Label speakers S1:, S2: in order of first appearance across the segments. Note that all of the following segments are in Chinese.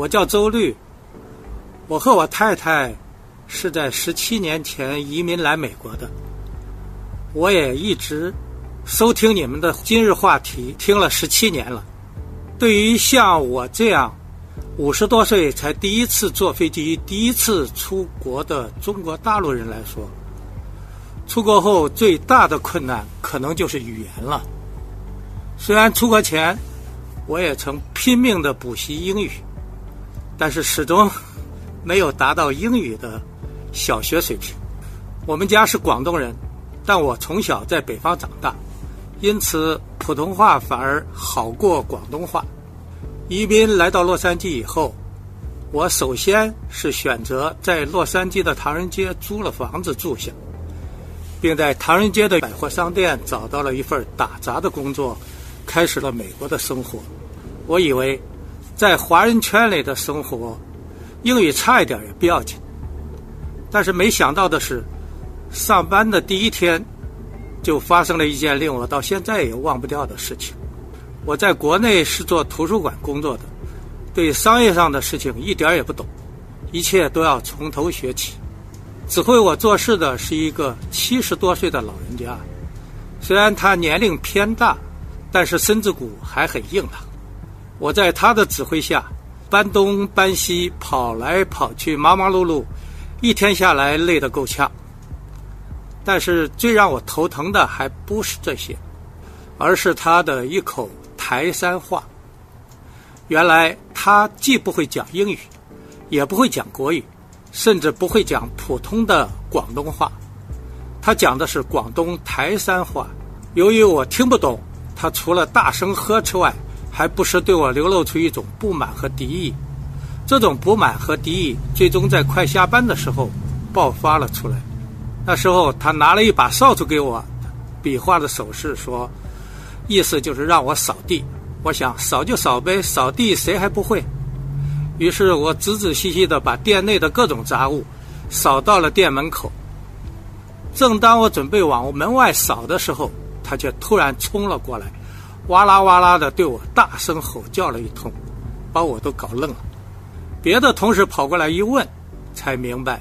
S1: 我叫周律，我和我太太是在十七年前移民来美国的。我也一直收听你们的今日话题，听了十七年了。对于像我这样五十多岁才第一次坐飞机、第一次出国的中国大陆人来说，出国后最大的困难可能就是语言了。虽然出国前我也曾拼命的补习英语，但是始终没有达到英语的小学水平。我们家是广东人。但我从小在北方长大，因此普通话反而好过广东话。宜宾来到洛杉矶以后，我首先是选择在洛杉矶的唐人街租了房子住下，并在唐人街的百货商店找到了一份打杂的工作，开始了美国的生活。我以为在华人圈里的生活，英语差一点也不要紧，但是没想到的是。上班的第一天，就发生了一件令我到现在也忘不掉的事情。我在国内是做图书馆工作的，对商业上的事情一点也不懂，一切都要从头学起。指挥我做事的是一个七十多岁的老人家，虽然他年龄偏大，但是身子骨还很硬朗。我在他的指挥下，搬东搬西，跑来跑去，忙忙碌碌，一天下来累得够呛。但是最让我头疼的还不是这些，而是他的一口台山话。原来他既不会讲英语，也不会讲国语，甚至不会讲普通的广东话，他讲的是广东台山话。由于我听不懂，他除了大声呵斥外，还不时对我流露出一种不满和敌意。这种不满和敌意最终在快下班的时候爆发了出来。那时候，他拿了一把扫帚给我，比划的手势说：“意思就是让我扫地。”我想扫就扫呗，扫地谁还不会？于是我仔仔细细地把店内的各种杂物扫到了店门口。正当我准备往门外扫的时候，他却突然冲了过来，哇啦哇啦的对我大声吼叫了一通，把我都搞愣了。别的同事跑过来一问，才明白。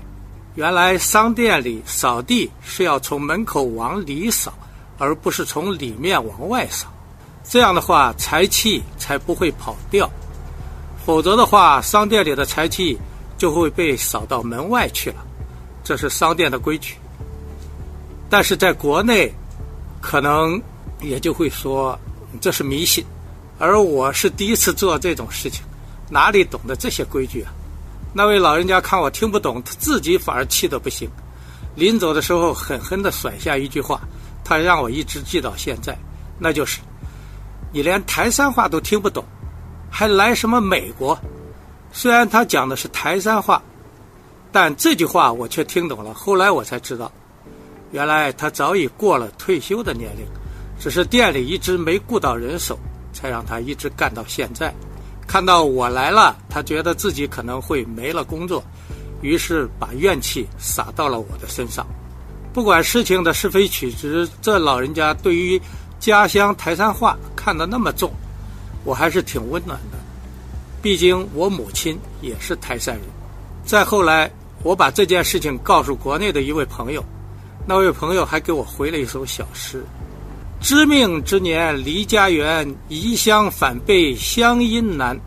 S1: 原来商店里扫地是要从门口往里扫，而不是从里面往外扫。这样的话，财气才不会跑掉。否则的话，商店里的财气就会被扫到门外去了。这是商店的规矩。但是在国内，可能也就会说这是迷信。而我是第一次做这种事情，哪里懂得这些规矩啊？那位老人家看我听不懂，他自己反而气得不行。临走的时候，狠狠地甩下一句话，他让我一直记到现在，那就是：“你连台山话都听不懂，还来什么美国？”虽然他讲的是台山话，但这句话我却听懂了。后来我才知道，原来他早已过了退休的年龄，只是店里一直没顾到人手，才让他一直干到现在。看到我来了，他觉得自己可能会没了工作，于是把怨气撒到了我的身上。不管事情的是非曲直，这老人家对于家乡台山话看得那么重，我还是挺温暖的。毕竟我母亲也是台山人。再后来，我把这件事情告诉国内的一位朋友，那位朋友还给我回了一首小诗。知命之年离家园，移乡反被乡音难。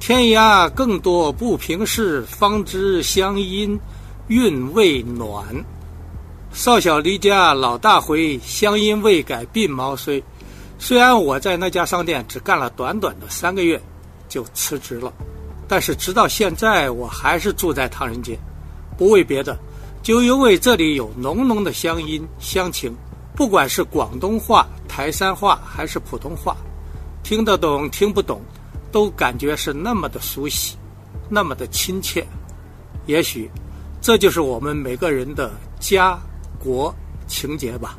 S1: 天涯更多不平事，方知乡音韵未暖。少小离家老大回，乡音未改鬓毛衰。虽然我在那家商店只干了短短的三个月，就辞职了，但是直到现在我还是住在唐人街，不为别的，就因为这里有浓浓的乡音乡情。不管是广东话、台山话还是普通话，听得懂听不懂，都感觉是那么的熟悉，那么的亲切。也许，这就是我们每个人的家国情结吧。